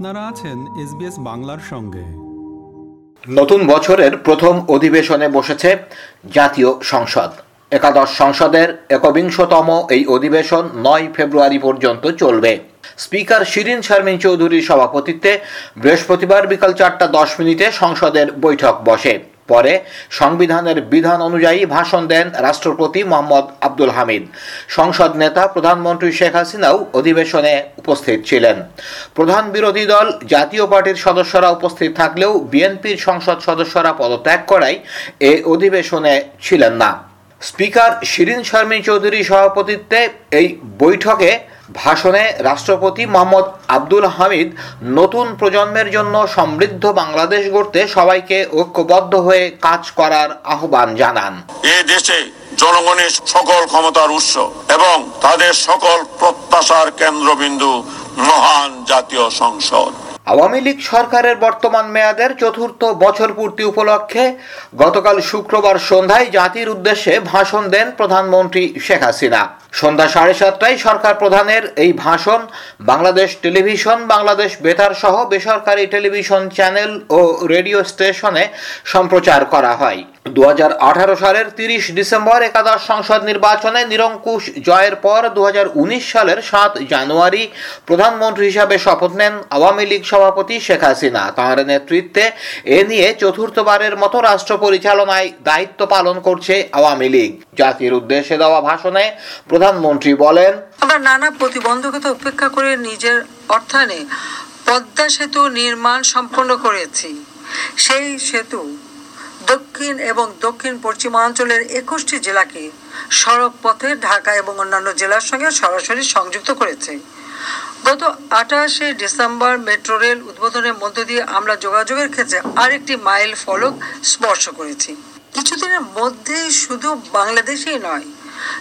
আপনারা আছেন এসবিএস বাংলার সঙ্গে। নতুন বছরের প্রথম অধিবেশনে বসেছে জাতীয় সংসদ। একাদশ সংসদের একবিংশতম এই অধিবেশন নয় ফেব্রুয়ারি পর্যন্ত চলবে। স্পিকার শিরিন শারমিন চৌধুরীর সভাপতিত্বে বৃহস্পতিবার বিকাল চারটা দশ মিনিটে সংসদের বৈঠক বসে। পরে সংবিধানের বিধান অনুযায়ী ভাষণ দেন রাষ্ট্রপতি মোহাম্মদ আব্দুল হামিদ। সংসদ নেতা প্রধানমন্ত্রী শেখ হাসিনাও অধিবেশনে উপস্থিত ছিলেন। প্রধান বিরোধী দল, জাতীয় পার্টির সদস্যরা উপস্থিত থাকলেও বিএনপির সংসদ সদস্যরা পদত্যাগ করায় এ অধিবেশনে ছিলেন না। স্পিকার শিরিন শারমিন চৌধুরী সভাপতিত্বে এই বৈঠকে ভাষণে রাষ্ট্রপতি মোহাম্মদ আব্দুল হামিদ নতুন প্রজন্মের জন্য সমৃদ্ধ বাংলাদেশ গড়তে সবাইকে ঐক্যবদ্ধ হয়ে কাজ করার আহ্বান জানান। এ দেশে জনগণের সকল ক্ষমতার উৎস এবং তাদের সকল প্রত্যাশার কেন্দ্রবিন্দু মহান জাতীয় সংসদ। আওয়ামী লীগ সরকারের বর্তমান মেয়াদের চতুর্থ বছর পূর্তি উপলক্ষে গতকাল শুক্রবার সন্ধ্যায় জাতির উদ্দেশ্যে ভাষণ দেন প্রধানমন্ত্রী শেখ হাসিনা। সন্ধ্যা সাড়ে সাতটায় সরকার প্রধানের এই ভাষণ, বাংলাদেশ টেলিভিশন, বাংলাদেশ বেতার সহ বেসরকারি টেলিভিশন চ্যানেল ও রেডিও স্টেশনে সম্প্রচার করা হয়। দু সালের তিরিশ ডিসেম্বর একাদশ সংসদ নির্বাচনে নিরঙ্কুশ জয়ের পর দু সালের সাত জানুয়ারি প্রধানমন্ত্রী হিসাবে শপথ নেন আওয়ামী লীগ সভাপতি শেখ হাসিনা। তাঁর নেতৃত্বে এ নিয়ে চতুর্থবারের মতো রাষ্ট্র পরিচালনায় দায়িত্ব পালন করছে আওয়ামী লীগ। জাতির উদ্দেশ্যে দেওয়া ভাষণে প্রধানমন্ত্রী বলেন আমরা নানা প্রতিবন্ধকতা উপেক্ষা করে নিজের অর্থায়নে পদ্মা সেতু নির্মাণ সম্পন্ন করেছি। সেই সেতু দক্ষিণ এবং দক্ষিণ পশ্চিমাঞ্চলের একুশটি জেলাকে সড়ক পথে ঢাকা এবং অন্যান্য জেলার সঙ্গে সরাসরি সংযুক্ত করেছে। গত আঠাশে ডিসেম্বর মেট্রো রেল উদ্বোধনের মধ্য দিয়ে আমরা যোগাযোগের ক্ষেত্রে আরেকটি মাইল ফলক স্পর্শ করেছি। কিছুদিনের মধ্যেই শুধু বাংলাদেশেই নয়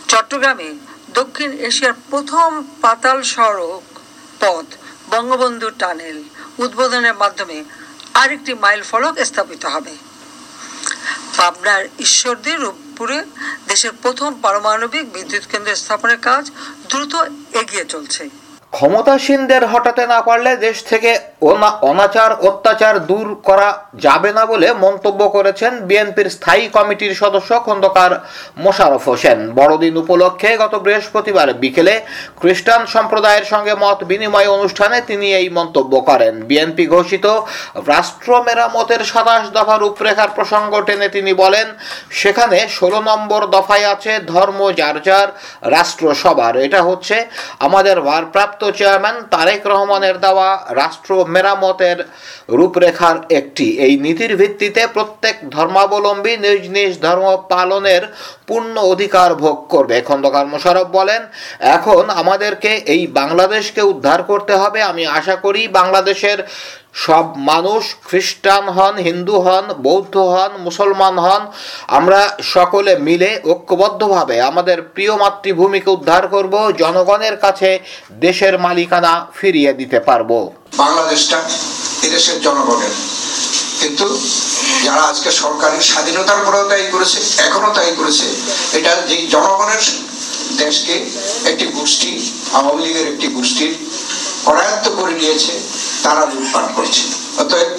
চট্টগ্রামে দক্ষিণ এশিয়ার প্রথম পাতাল সড়ক পথ বঙ্গবন্ধু টানেল উদ্বোধনের মাধ্যমে আরেকটি মাইল ফলক স্থাপিত হবে। পাবনার ঈশ্বরদী রূপপুরে দেশের প্রথম পারমাণবিক বিদ্যুৎ কেন্দ্র স্থাপনের কাজ দ্রুত এগিয়ে চলছে। ক্ষমতাসীনদের হটাতে না পারলে দেশ থেকে অনা- অনাচার, অত্যাচার দূর করা যাবে না বলে মন্তব্য করেছেন বিএনপির স্থায়ী কমিটির সদস্য খন্দকার মোশারফ হোসেন। বড়দিন উপলক্ষে গত বৃহস্পতিবার বিকেলে খ্রিস্টান সম্প্রদায়ের সঙ্গে মত বিনিময় অনুষ্ঠানে তিনি এই মন্তব্য করেন। বিএনপি ঘোষিত রাষ্ট্র মেরামতের সাতাশ দফা রূপরেখার প্রসঙ্গ টেনে তিনি বলেন, সেখানে ষোলো নম্বর দফায় আছে ধর্ম যার যার রাষ্ট্র সবার এটা হচ্ছে আমাদের ভারপ্রাপ্ত চেয়ারম্যান তারেক রহমানের দেওয়া রাষ্ট্র মেরামতের রূপরেখার একটি। এই নীতির ভিত্তিতে প্রত্যেক ধর্মাবলম্বী নিজ নিজ ধর্ম পালনের পূর্ণ অধিকার ভোগ করবে। খন্দকার মোশারফ বলেন, এখন আমাদেরকে এই বাংলাদেশকে উদ্ধার করতে হবে। আমি আশা করি বাংলাদেশের সব মানুষ খ্রিস্টান হন, হিন্দু হন, বৌদ্ধ হন, মুসলমান হন, আমরা সকলে মিলে ঐক্যবদ্ধভাবে আমাদের প্রিয় মাতৃভূমিকে উদ্ধার করব, জনগণের কাছে দেশের মালিকানা ফিরিয়ে দিতে পারব। বাংলাদেশটা এদেশের জনগণের। কিন্তু যারা আজকে সরকারি স্বাধীনতার পরেও তাই করেছে এখনও তাই করেছে, এটা যে জনগণের দেশকে একটি গোষ্ঠী, আওয়ামী লীগের একটি গোষ্ঠীর করায়ত্ত করে নিয়েছে তারা লুটপাট করছে। অতএব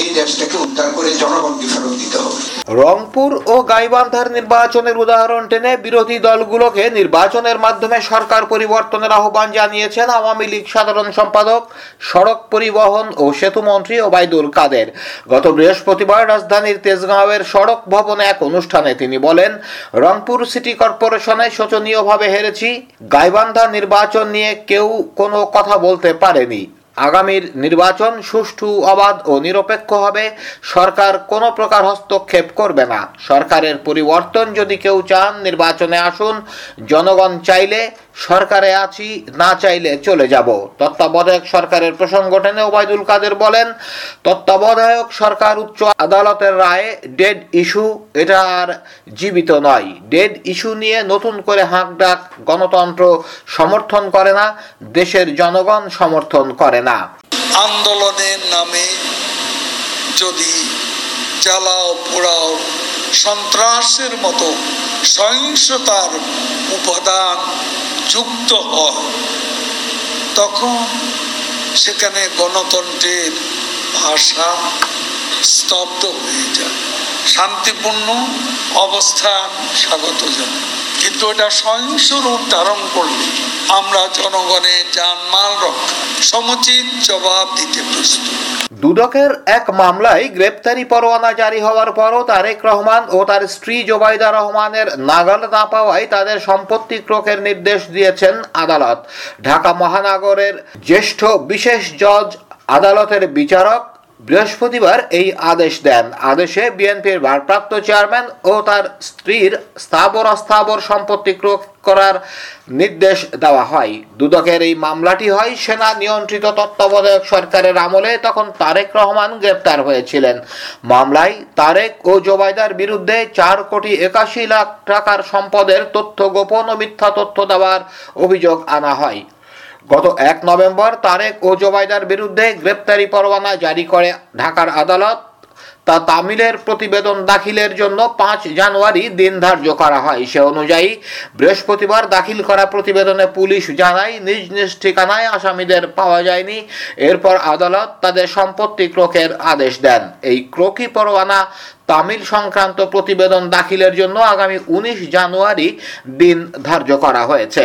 এই দেশটাকে উদ্ধার করে জনগণকে ফেরত দিতে হবে। রংপুর ও গাইবান্ধার নির্বাচনের উদাহরণ টেনে বিরোধী দলগুলোকে নির্বাচনের মাধ্যমে সরকার পরিবর্তনের আহ্বান জানিয়েছেন আওয়ামী লীগ সাধারণ সম্পাদক, সড়ক পরিবহন ও সেতু মন্ত্রী ওবায়দুল কাদের। গত বৃহস্পতিবার রাজধানীর তেজগাঁওয়ের সড়ক ভবনে এক অনুষ্ঠানে তিনি বলেন, রংপুর সিটি কর্পোরেশনে শোচনীয়ভাবে হেরেছি, গাইবান্ধা নির্বাচন নিয়ে কেউ কোনো কথা বলতে পারেনি। আগামীর নির্বাচন সুষ্ঠু, অবাধ ও নিরপেক্ষ হবে। সরকার কোনো প্রকার হস্তক্ষেপ করবে না। সরকারের পরিবর্তন যদি কেউ চান, নির্বাচনে আসুন। জনগণ চাইলে সরকারে আছি, না চাইলে চলে যাব। তত্ত্বাবধায়ক সরকারের প্রসঙ্গ টেনে ওবায়দুল কাদের বলেন, তত্ত্বাবধায়ক সরকার উচ্চ আদালতের রায়ে ডেড ইস্যু, এটা আর জীবিত নয়। ডেড ইস্যু নিয়ে নতুন করে হাঁক ডাক গণতন্ত্র সমর্থন করে না, দেশের জনগণ সমর্থন করে না। আন্দোলনের নামে যদি জ্বালাও পোড়াও, সন্ত্রাসের মতো সহিংসতার উপাদান যুক্ত হয়, তখন সেখানে গণতন্ত্রের ভাষা স্তব্ধ হয়ে যায়। শান্তিপূর্ণ অবস্থান স্বাগত জানাই। কিন্তু এটা সহিংস রূপ ধারণ করলে আমরা জনগণের জানমাল রক্ষা, সমুচিত জবাব দিতে প্রস্তুত। দুদকের এক মামলায় গ্রেপ্তারি পরোয়ানা জারি হওয়ার পরও তারেক রহমান ও তার স্ত্রী জোবাইদা রহমানের নাগাল না পাওয়ায় তাদের সম্পত্তি ক্রোকের নির্দেশ দিয়েছেন আদালত। ঢাকা মহানগরের জ্যেষ্ঠ বিশেষ জজ আদালতের বিচারক বৃহস্পতিবার এই আদেশ দেন। আদেশে বিএনপির ভারপ্রাপ্ত চেয়ারম্যান ও তার স্ত্রীর স্থাবর অস্থাবর সম্পত্তি ক্রয় করার নির্দেশ দেওয়া হয়। দুদকের এই মামলাটি হয় সেনা নিয়ন্ত্রিত তত্ত্বাবধায়ক সরকারের আমলে, তখন তারেক রহমান গ্রেপ্তার হয়েছিলেন। মামলায় তারেক ও জোবাইদার বিরুদ্ধে চার কোটি একাশি লাখ টাকার সম্পদের তথ্য, গোপন ও মিথ্যা তথ্য দেওয়ার অভিযোগ আনা হয়। গত এক নভেম্বর তারেক ও জোবাইদার বিরুদ্ধে গ্রেপ্তারি পরোয়ানা জারি করে ঢাকার আদালত। তা তামিলের প্রতিবেদন দাখিলের জন্য পাঁচ জানুয়ারি দিন ধার্য করা হয়। সে অনুযায়ী, বৃহস্পতিবার দাখিল করা প্রতিবেদনে পুলিশ জানায়, নিজ নিজ ঠিকানায় আসামিদের পাওয়া যায়নি। এরপর আদালত তাদের সম্পত্তি ক্রোকের আদেশ দেন। এই ক্রোকি পরোয়ানা তামিল সংক্রান্ত প্রতিবেদন দাখিলের জন্য আগামী উনিশ জানুয়ারি দিন ধার্য করা হয়েছে।